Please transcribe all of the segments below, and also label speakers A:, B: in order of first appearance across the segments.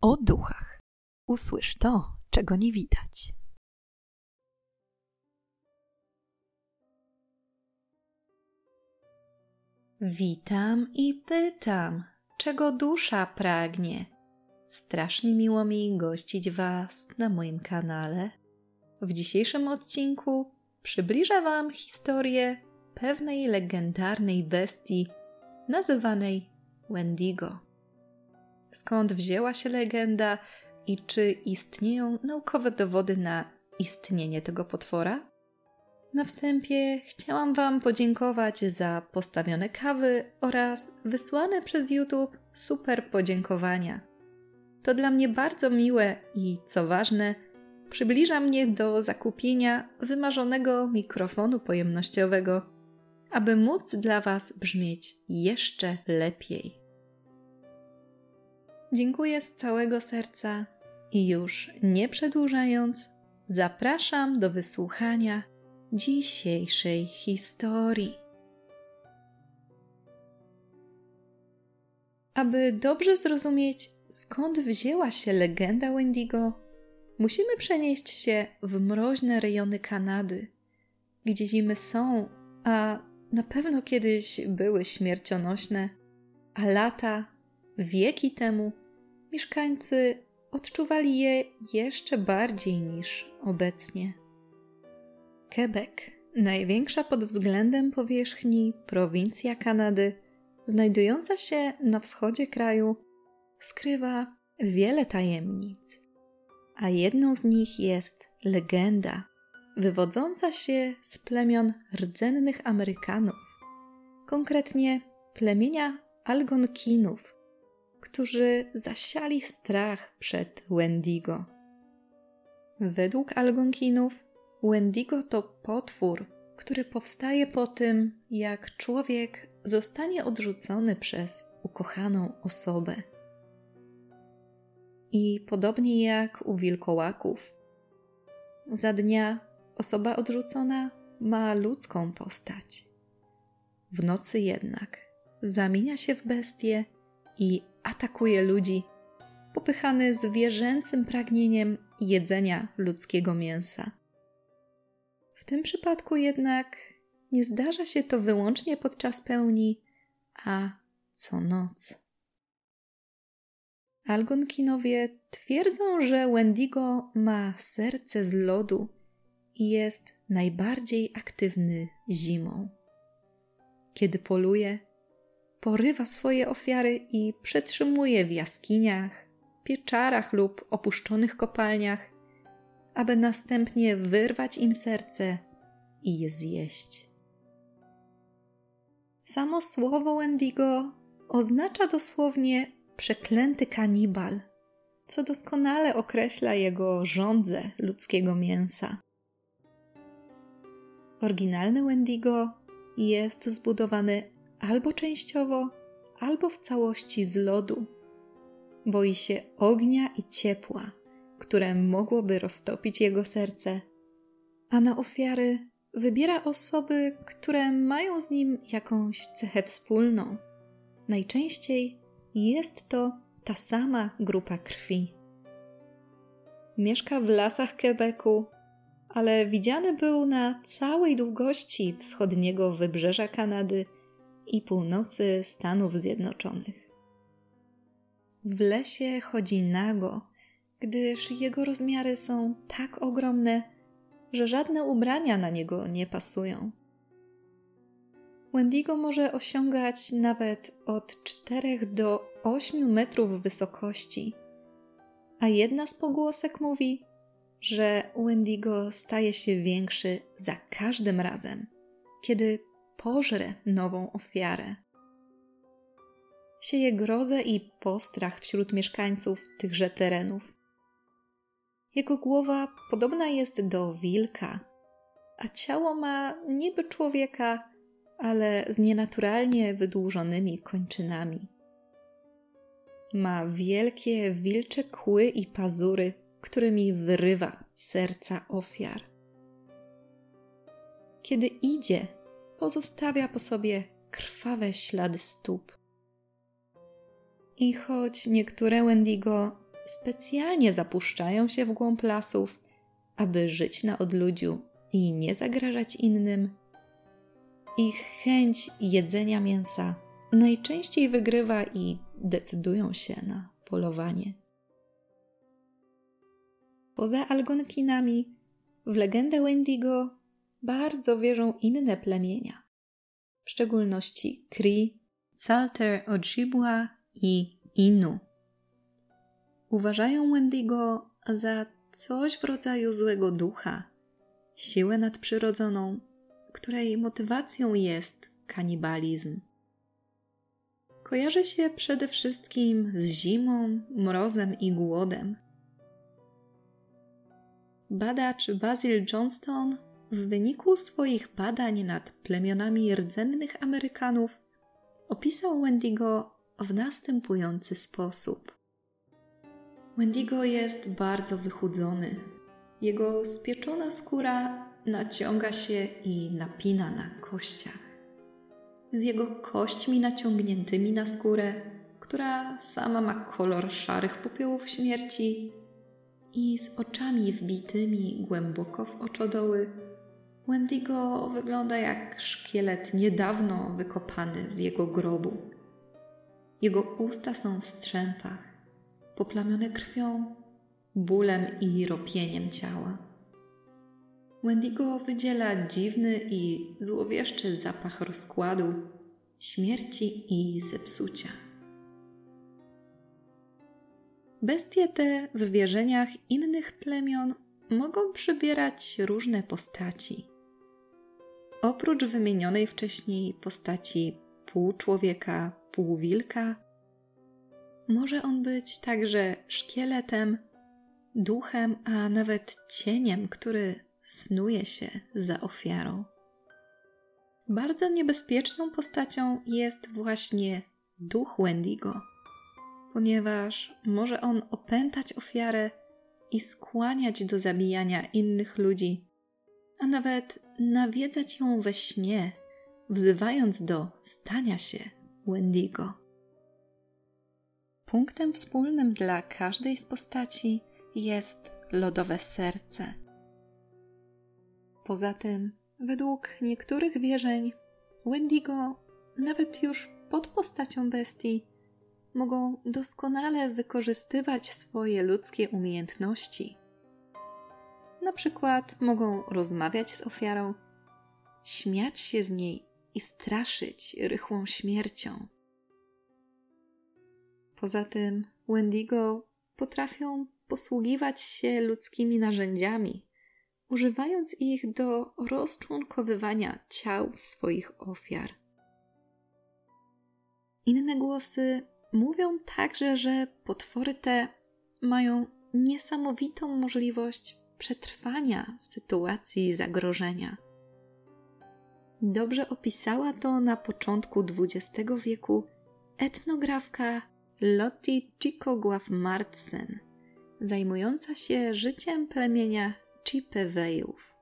A: o duchach. Usłysz to, czego nie widać.
B: Witam i pytam, czego dusza pragnie. Strasznie miło mi gościć Was na moim kanale. W dzisiejszym odcinku przybliżę Wam historię pewnej legendarnej bestii nazywanej Wendigo. Skąd wzięła się legenda i czy istnieją naukowe dowody na istnienie tego potwora? Na wstępie chciałam Wam podziękować za postawione kawy oraz wysłane przez YouTube super podziękowania. To dla mnie bardzo miłe i co ważne, przybliża mnie do zakupienia wymarzonego mikrofonu pojemnościowego, aby móc dla Was brzmieć jeszcze lepiej. Dziękuję z całego serca i już nie przedłużając, zapraszam do wysłuchania dzisiejszej historii. Aby dobrze zrozumieć, skąd wzięła się legenda Wendigo, musimy przenieść się w mroźne rejony Kanady, gdzie zimy są, a na pewno kiedyś były śmiercionośne, a lata, wieki temu, mieszkańcy odczuwali je jeszcze bardziej niż obecnie. Quebec, największa pod względem powierzchni prowincja Kanady, znajdująca się na wschodzie kraju, skrywa wiele tajemnic, a jedną z nich jest legenda wywodząca się z plemion rdzennych Amerykanów, konkretnie plemienia Algonkinów, którzy zasiali strach przed Wendigo. Według Algonkinów Wendigo to potwór, który powstaje po tym, jak człowiek zostanie odrzucony przez ukochaną osobę. I podobnie jak u wilkołaków, za dnia osoba odrzucona ma ludzką postać. W nocy jednak zamienia się w bestię i atakuje ludzi, popychany zwierzęcym pragnieniem jedzenia ludzkiego mięsa. W tym przypadku jednak nie zdarza się to wyłącznie podczas pełni, a co noc. Algonkinowie twierdzą, że Wendigo ma serce z lodu i jest najbardziej aktywny zimą. Kiedy poluje, porywa swoje ofiary i przetrzymuje w jaskiniach, pieczarach lub opuszczonych kopalniach, aby następnie wyrwać im serce i je zjeść. Samo słowo Wendigo oznacza dosłownie przeklęty kanibal, co doskonale określa jego żądzę ludzkiego mięsa. Oryginalny Wendigo jest zbudowany albo częściowo, albo w całości z lodu. Boi się ognia i ciepła, które mogłoby roztopić jego serce, a na ofiary wybiera osoby, które mają z nim jakąś cechę wspólną. Najczęściej jest to ta sama grupa krwi. Mieszka w lasach Quebecu, ale widziany był na całej długości wschodniego wybrzeża Kanady i północy Stanów Zjednoczonych. W lesie chodzi nago, gdyż jego rozmiary są tak ogromne, że żadne ubrania na niego nie pasują. Wendigo może osiągać nawet od 4 do 8 metrów wysokości, a jedna z pogłosek mówi, że Wendigo staje się większy za każdym razem, kiedy pożre nową ofiarę. Sieje grozę i postrach wśród mieszkańców tychże terenów. Jego głowa podobna jest do wilka, a ciało ma niby człowieka, ale z nienaturalnie wydłużonymi kończynami. Ma wielkie wilcze kły i pazury, którymi wyrywa serca ofiar. Kiedy idzie, pozostawia po sobie krwawe ślady stóp. I choć niektóre Wendigo specjalnie zapuszczają się w głąb lasów, aby żyć na odludziu i nie zagrażać innym. Ich chęć jedzenia mięsa najczęściej wygrywa i decydują się na polowanie. Poza Algonkinami, w legendę Wendigo bardzo wierzą inne plemienia, w szczególności Cree, Salter Ojibwa i Inu. Uważają Wendigo za coś w rodzaju złego ducha, siłę nadprzyrodzoną, której motywacją jest kanibalizm. Kojarzy się przede wszystkim z zimą, mrozem i głodem. Badacz Basil Johnston w wyniku swoich badań nad plemionami rdzennych Amerykanów opisał Wendigo w następujący sposób. Wendigo jest bardzo wychudzony. Jego spieczona skóra naciąga się i napina na kościach. Z jego kośćmi naciągniętymi na skórę, która sama ma kolor szarych popiołów śmierci, i z oczami wbitymi głęboko w oczodoły, Wendigo wygląda jak szkielet niedawno wykopany z jego grobu. Jego usta są w strzępach, poplamione krwią, bólem i ropieniem ciała. Wendigo wydziela dziwny i złowieszczy zapach rozkładu, śmierci i zepsucia. Bestie te w wierzeniach innych plemion mogą przybierać różne postaci. Oprócz wymienionej wcześniej postaci pół człowieka, pół wilka, może on być także szkieletem, duchem, a nawet cieniem, który snuje się za ofiarą. Bardzo niebezpieczną postacią jest właśnie duch Wendigo, ponieważ może on opętać ofiarę i skłaniać do zabijania innych ludzi, a nawet nawiedzać ją we śnie, wzywając do stania się Wendigo. Punktem wspólnym dla każdej z postaci jest lodowe serce. Poza tym, według niektórych wierzeń, Wendigo, nawet już pod postacią bestii, mogą doskonale wykorzystywać swoje ludzkie umiejętności. Na przykład mogą rozmawiać z ofiarą, śmiać się z niej i straszyć rychłą śmiercią. Poza tym, Wendigo potrafią posługiwać się ludzkimi narzędziami, używając ich do rozczłonkowywania ciał swoich ofiar. Inne głosy mówią także, że potwory te mają niesamowitą możliwość przetrwania w sytuacji zagrożenia. Dobrze opisała to na początku XX wieku etnografka Lottie Chikogław Martsen, zajmująca się życiem plemienia Chipewejów.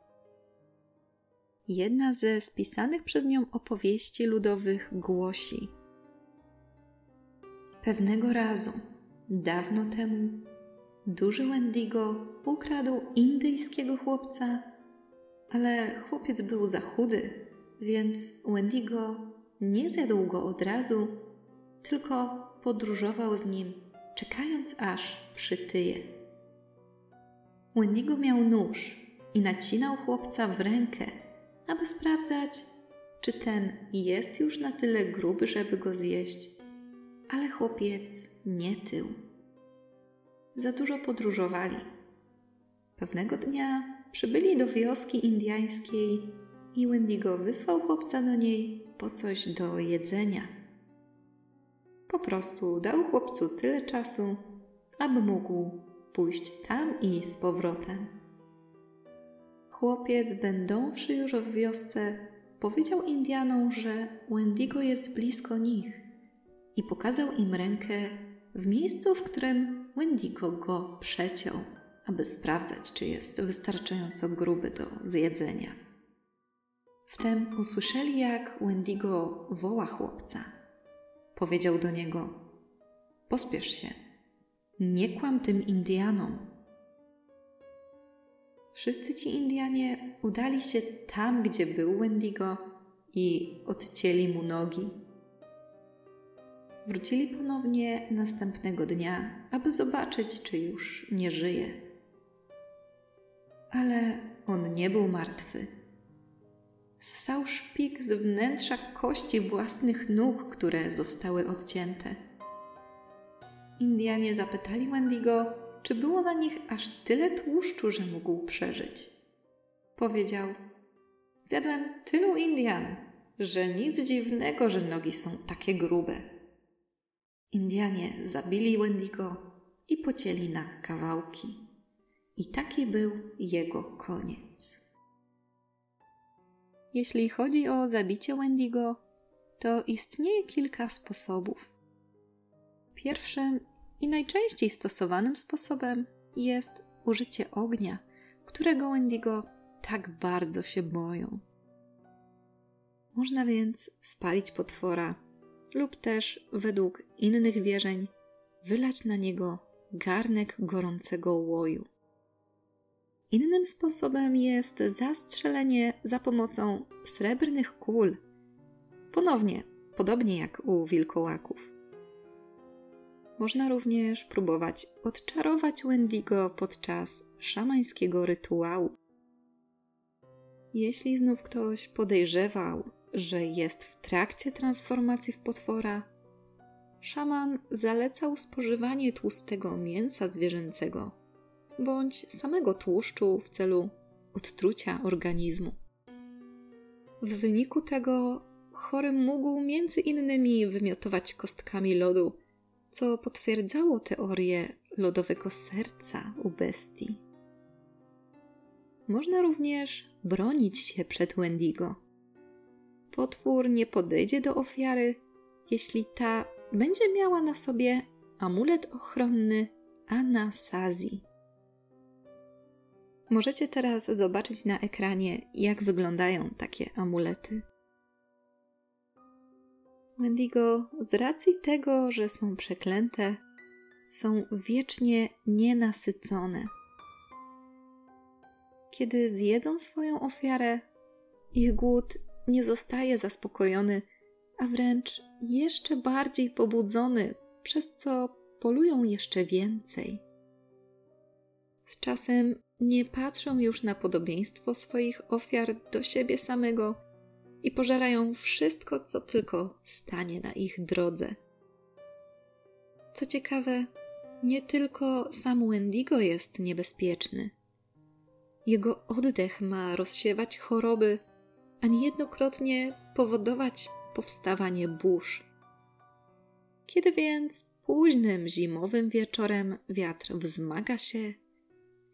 B: Jedna ze spisanych przez nią opowieści ludowych głosi: Pewnego razu, dawno temu, duży Wendigo ukradł indyjskiego chłopca, ale chłopiec był za chudy, więc Wendigo nie zjadł go od razu, tylko podróżował z nim, czekając aż przytyje. Wendigo miał nóż i nacinał chłopca w rękę, aby sprawdzać, czy ten jest już na tyle gruby, żeby go zjeść. Ale chłopiec nie tył. Za dużo podróżowali. Pewnego dnia przybyli do wioski indyjskiej i Wendigo wysłał chłopca do niej po coś do jedzenia. Po prostu dał chłopcu tyle czasu, aby mógł pójść tam i z powrotem. Chłopiec, będący już w wiosce, powiedział Indianom, że Wendigo jest blisko nich i pokazał im rękę w miejscu, w którym Wendigo go przeciął, aby sprawdzać, czy jest wystarczająco gruby do zjedzenia. Wtem usłyszeli, jak Wendigo woła chłopca. Powiedział do niego: Pospiesz się, Nie kłam tym Indianom. Wszyscy ci Indianie udali się tam, gdzie był Wendigo i odcięli mu nogi. Wrócili ponownie następnego dnia, aby zobaczyć, czy już nie żyje. Ale on nie był martwy. Ssał szpik z wnętrza kości własnych nóg, które zostały odcięte. Indianie zapytali Wendigo, czy było na nich aż tyle tłuszczu, że mógł przeżyć. Powiedział: Zjadłem tylu Indian, że nic dziwnego, że nogi są takie grube. Indianie zabili Wendigo i pocięli na kawałki. I taki był jego koniec. Jeśli chodzi o zabicie Wendigo, to istnieje kilka sposobów. Pierwszym i najczęściej stosowanym sposobem jest użycie ognia, którego Wendigo tak bardzo się boją. Można więc spalić potwora, lub też, według innych wierzeń, wylać na niego garnek gorącego łoju. Innym sposobem jest zastrzelenie za pomocą srebrnych kul. Ponownie, podobnie jak u wilkołaków. Można również próbować odczarować Wendigo podczas szamańskiego rytuału. Jeśli znów ktoś podejrzewał, że jest w trakcie transformacji w potwora, szaman zalecał spożywanie tłustego mięsa zwierzęcego bądź samego tłuszczu w celu odtrucia organizmu. W wyniku tego chory mógł między innymi wymiotować kostkami lodu, co potwierdzało teorię lodowego serca u bestii. Można również bronić się przed Wendigo. Potwór nie podejdzie do ofiary, jeśli ta będzie miała na sobie amulet ochronny Anasazi. Możecie teraz zobaczyć na ekranie, jak wyglądają takie amulety. Wendigo, z racji tego, że są przeklęte, są wiecznie nienasycone. Kiedy zjedzą swoją ofiarę, ich głód nie zostaje zaspokojony, a wręcz jeszcze bardziej pobudzony, przez co polują jeszcze więcej. Z czasem nie patrzą już na podobieństwo swoich ofiar do siebie samego i pożerają wszystko, co tylko stanie na ich drodze. Co ciekawe, nie tylko sam Wendigo jest niebezpieczny. Jego oddech ma rozsiewać choroby, a niejednokrotnie powodować powstawanie burz. Kiedy więc późnym zimowym wieczorem wiatr wzmaga się,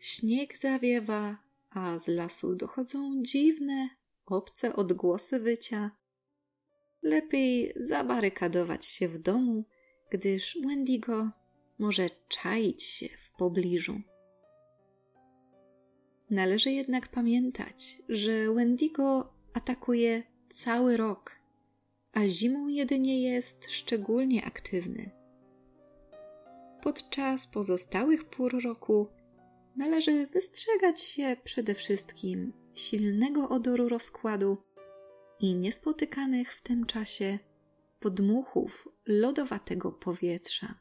B: śnieg zawiewa, a z lasu dochodzą dziwne, obce odgłosy wycia. Lepiej zabarykadować się w domu, gdyż Wendigo może czaić się w pobliżu. Należy jednak pamiętać, że Wendigo atakuje cały rok, a zimą jedynie jest szczególnie aktywny. Podczas pozostałych pór roku należy wystrzegać się przede wszystkim silnego odoru rozkładu i niespotykanych w tym czasie podmuchów lodowatego powietrza.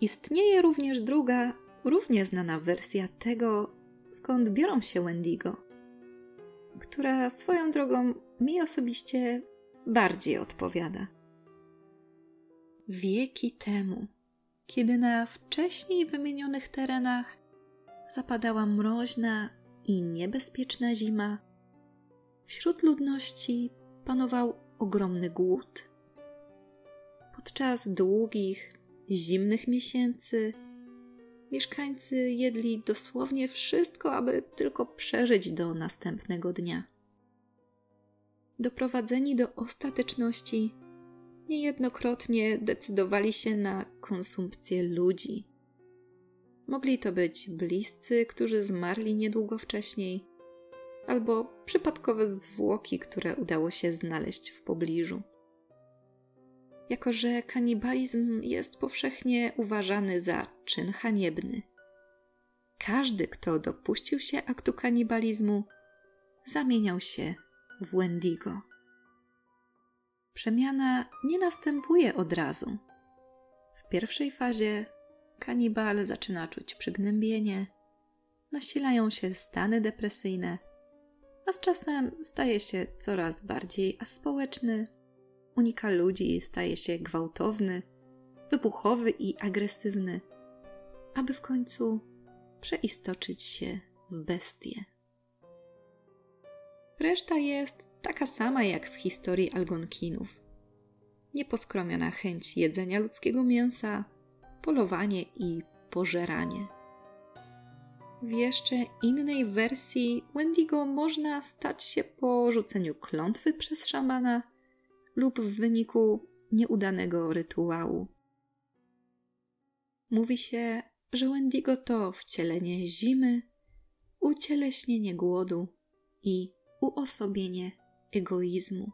B: Istnieje również druga, równie znana wersja tego, skąd biorą się Wendigo, która swoją drogą mi osobiście bardziej odpowiada. Wieki temu, kiedy na wcześniej wymienionych terenach zapadała mroźna i niebezpieczna zima, wśród ludności panował ogromny głód. Podczas długich, zimnych miesięcy mieszkańcy jedli dosłownie wszystko, aby tylko przeżyć do następnego dnia. Doprowadzeni do ostateczności, niejednokrotnie decydowali się na konsumpcję ludzi. Mogli to być bliscy, którzy zmarli niedługo wcześniej, albo przypadkowe zwłoki, które udało się znaleźć w pobliżu. jako że kanibalizm jest powszechnie uważany za czyn haniebny. Każdy, kto dopuścił się aktu kanibalizmu, zamieniał się w Wendigo. Przemiana nie następuje od razu. W pierwszej fazie kanibal zaczyna czuć przygnębienie, nasilają się stany depresyjne, a z czasem staje się coraz bardziej aspołeczny, unika ludzi, staje się gwałtowny, wybuchowy i agresywny, aby w końcu przeistoczyć się w bestię. Reszta jest taka sama jak w historii Algonkinów. Nieposkromiona chęć jedzenia ludzkiego mięsa, polowanie i pożeranie. W jeszcze innej wersji Wendigo można stać się po rzuceniu klątwy przez szamana lub w wyniku nieudanego rytuału. Mówi się, że Wendigo to wcielenie zimy, ucieleśnienie głodu i uosobienie egoizmu.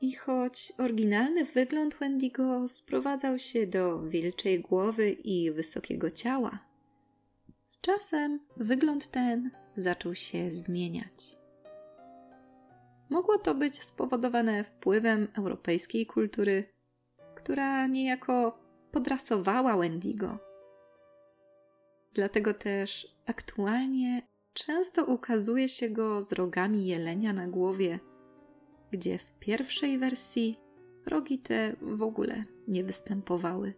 B: I choć oryginalny wygląd Wendigo sprowadzał się do wilczej głowy i wysokiego ciała, z czasem wygląd ten zaczął się zmieniać. Mogło to być spowodowane wpływem europejskiej kultury, która niejako podrasowała Wendigo. Dlatego też aktualnie często ukazuje się go z rogami jelenia na głowie, gdzie w pierwszej wersji rogi te w ogóle nie występowały.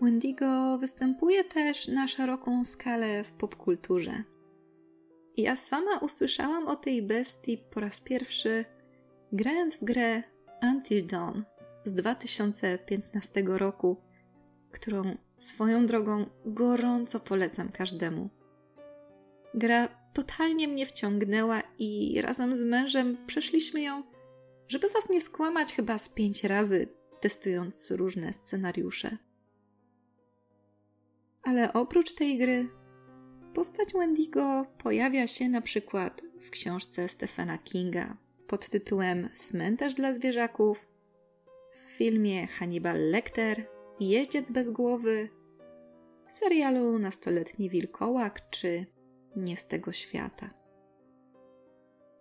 B: Wendigo występuje też na szeroką skalę w popkulturze. Ja sama usłyszałam o tej bestii po raz pierwszy, grając w grę Until Dawn z 2015 roku, którą swoją drogą gorąco polecam każdemu. Gra totalnie mnie wciągnęła i razem z mężem przeszliśmy ją, żeby was nie skłamać, chyba z pięć razy, testując różne scenariusze. Ale oprócz tej gry, postać Wendigo pojawia się na przykład w książce Stephena Kinga pod tytułem Cmentarz dla zwierzaków, w filmie Hannibal Lecter, Jeździec bez głowy, w serialu Nastoletni Wilkołak czy Nie z tego świata.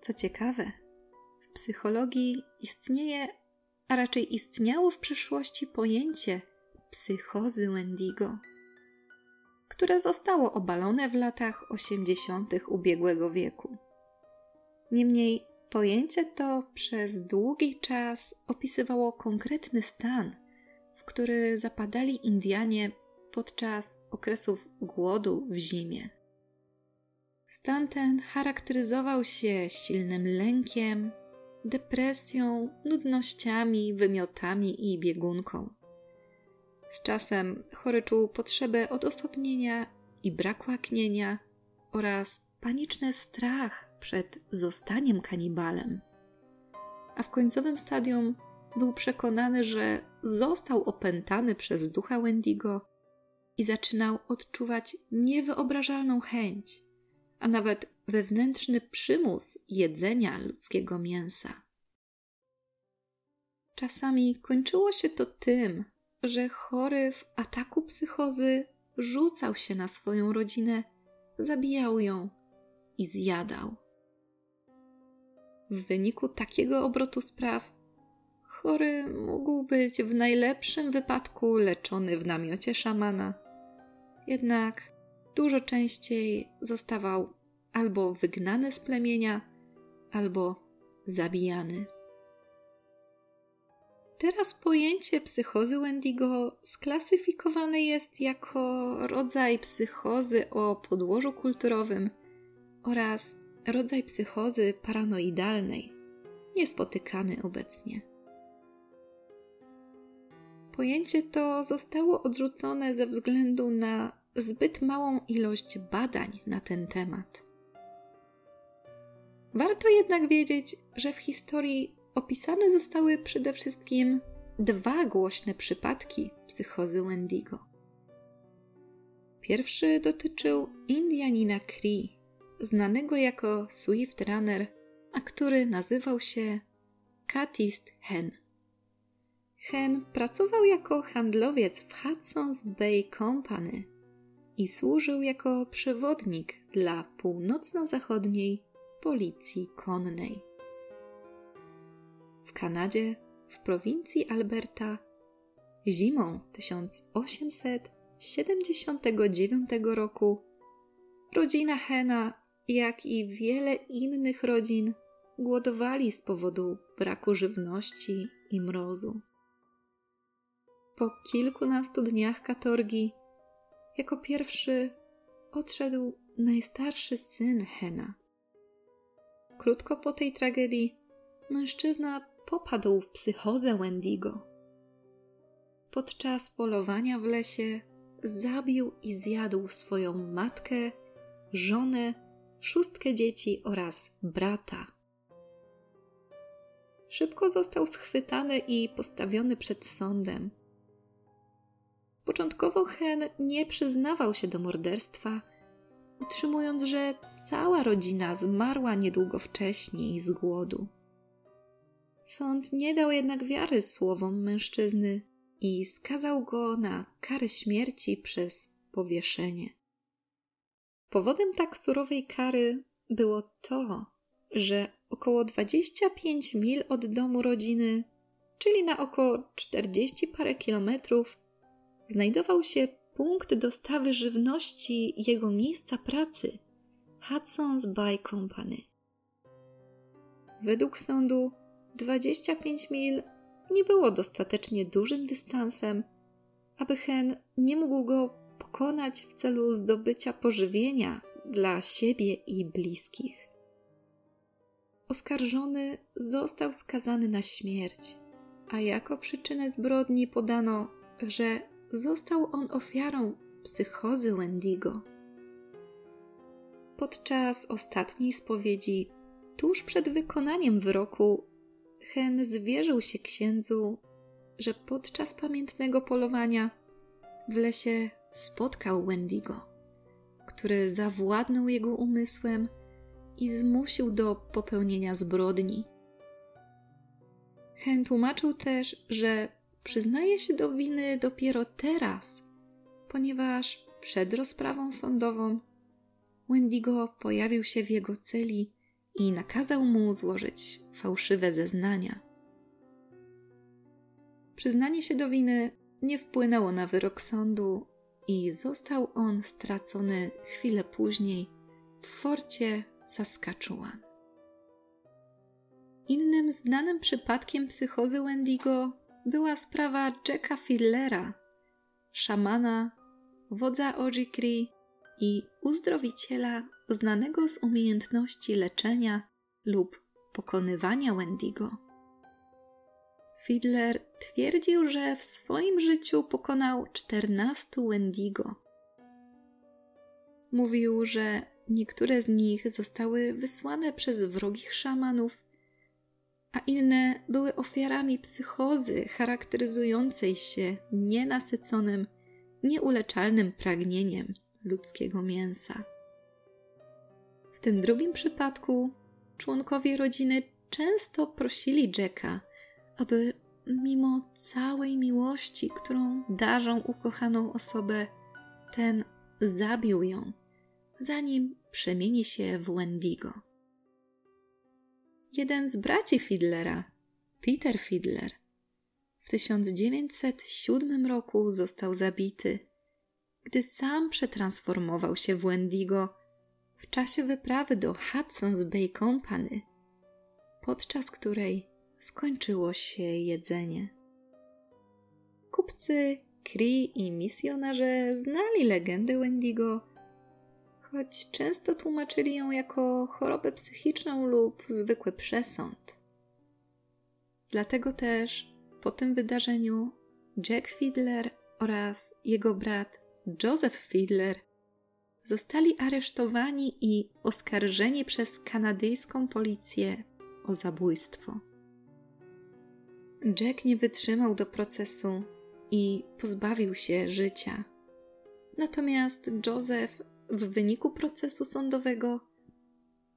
B: Co ciekawe, w psychologii istnieje, a raczej istniało w przeszłości pojęcie psychozy Wendigo które zostało obalone w latach 80. ubiegłego wieku. Niemniej pojęcie to przez długi czas opisywało konkretny stan, w który zapadali Indianie podczas okresów głodu w zimie. Stan ten charakteryzował się silnym lękiem, depresją, nudnościami, wymiotami i biegunką. Z czasem chory czuł potrzebę odosobnienia i brak łaknienia oraz paniczny strach przed zostaniem kanibalem. A w końcowym stadium był przekonany, że został opętany przez ducha Wendigo i zaczynał odczuwać niewyobrażalną chęć, a nawet wewnętrzny przymus jedzenia ludzkiego mięsa. Czasami kończyło się to tym, że chory w ataku psychozy rzucał się na swoją rodzinę, zabijał ją i zjadał. W wyniku takiego obrotu spraw chory mógł być w najlepszym wypadku leczony w namiocie szamana. Jednak dużo częściej zostawał albo wygnany z plemienia, albo zabijany. Teraz pojęcie psychozy Wendigo sklasyfikowane jest jako rodzaj psychozy o podłożu kulturowym oraz rodzaj psychozy paranoidalnej, niespotykany obecnie. Pojęcie to zostało odrzucone ze względu na zbyt małą ilość badań na ten temat. Warto jednak wiedzieć, że w historii opisane zostały przede wszystkim dwa głośne przypadki psychozy Wendigo. Pierwszy dotyczył Indianina Cree, znanego jako Swift Runner, a który nazywał się Catist Hen. Hen pracował jako handlowiec w Hudson's Bay Company i służył jako przewodnik dla północno-zachodniej policji konnej. W Kanadzie, w prowincji Alberta, zimą 1879 roku rodzina Hena, jak i wiele innych rodzin, głodowali z powodu braku żywności i mrozu. Po kilkunastu dniach katorgi, jako pierwszy odszedł najstarszy syn Hena. Krótko po tej tragedii mężczyzna popadł w psychozę Wendigo. Podczas polowania w lesie zabił i zjadł swoją matkę, żonę, szóstkę dzieci oraz brata. Szybko został schwytany i postawiony przed sądem. Początkowo Hen nie przyznawał się do morderstwa, utrzymując, że cała rodzina zmarła niedługo wcześniej z głodu. Sąd nie dał jednak wiary słowom mężczyzny i skazał go na karę śmierci przez powieszenie. Powodem tak surowej kary było to, że około 25 mil od domu rodziny, czyli na około 40 parę kilometrów, znajdował się punkt dostawy żywności jego miejsca pracy Hudson's Bay Company. Według sądu 25 mil nie było dostatecznie dużym dystansem, aby Hen nie mógł go pokonać w celu zdobycia pożywienia dla siebie i bliskich. Oskarżony został skazany na śmierć, a jako przyczynę zbrodni podano, że został on ofiarą psychozy Wendigo. Podczas ostatniej spowiedzi, tuż przed wykonaniem wyroku, Hen zwierzył się księdzu, że podczas pamiętnego polowania w lesie spotkał Wendigo, który zawładnął jego umysłem i zmusił do popełnienia zbrodni. Hen tłumaczył też, że przyznaje się do winy dopiero teraz, ponieważ przed rozprawą sądową Wendigo pojawił się w jego celi i nakazał mu złożyć fałszywe zeznania. Przyznanie się do winy nie wpłynęło na wyrok sądu i został on stracony chwilę później w forcie Saskatchewan. Innym znanym przypadkiem psychozy Wendigo była sprawa Jacka Fiddlera, szamana, wodza Ojikri i uzdrowiciela znanego z umiejętności leczenia lub pokonywania Wendigo. Fiddler twierdził, że w swoim życiu pokonał 14 Wendigo. Mówił, że niektóre z nich zostały wysłane przez wrogich szamanów, a inne były ofiarami psychozy charakteryzującej się nienasyconym, nieuleczalnym pragnieniem ludzkiego mięsa. W tym drugim przypadku członkowie rodziny często prosili Jacka, aby mimo całej miłości, którą darzą ukochaną osobę, ten zabił ją, zanim przemieni się w Wendigo. Jeden z braci Fiddlera, Peter Fiddler, w 1907 roku został zabity, gdy sam przetransformował się w Wendigo w czasie wyprawy do Hudson's Bay Company, podczas której skończyło się jedzenie. Kupcy, Cree i misjonarze znali legendę Wendigo, choć często tłumaczyli ją jako chorobę psychiczną lub zwykły przesąd. Dlatego też po tym wydarzeniu Jack Fiddler oraz jego brat Joseph Fiddler zostali aresztowani i oskarżeni przez kanadyjską policję o zabójstwo. Jack nie wytrzymał do procesu i pozbawił się życia. Natomiast Joseph w wyniku procesu sądowego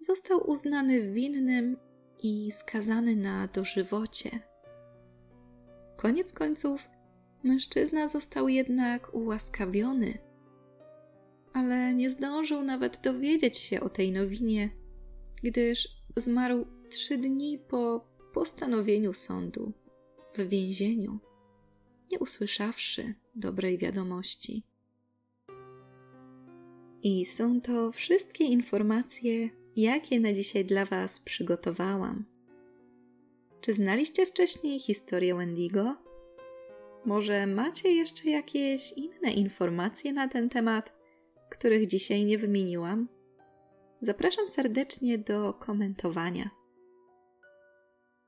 B: został uznany winnym i skazany na dożywocie. Koniec końców, mężczyzna został jednak ułaskawiony, ale nie zdążył nawet dowiedzieć się o tej nowinie, gdyż zmarł trzy dni po postanowieniu sądu w więzieniu, nie usłyszawszy dobrej wiadomości. I są to wszystkie informacje, jakie na dzisiaj dla Was przygotowałam. Czy znaliście wcześniej historię Wendigo? Może macie jeszcze jakieś inne informacje na ten temat, których dzisiaj nie wymieniłam? Zapraszam serdecznie do komentowania.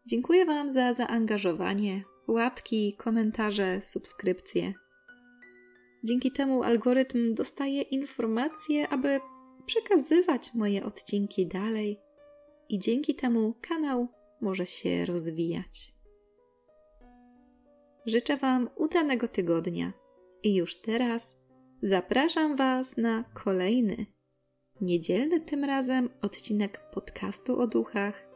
B: Dziękuję Wam za zaangażowanie, łapki, komentarze, subskrypcje. Dzięki temu algorytm dostaje informacje, aby przekazywać moje odcinki dalej, i dzięki temu kanał może się rozwijać. Życzę Wam udanego tygodnia i już teraz zapraszam Was na kolejny, niedzielny tym razem odcinek podcastu o duchach,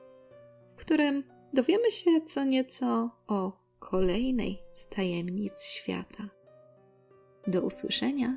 B: w którym dowiemy się co nieco o kolejnej z tajemnic świata. Do usłyszenia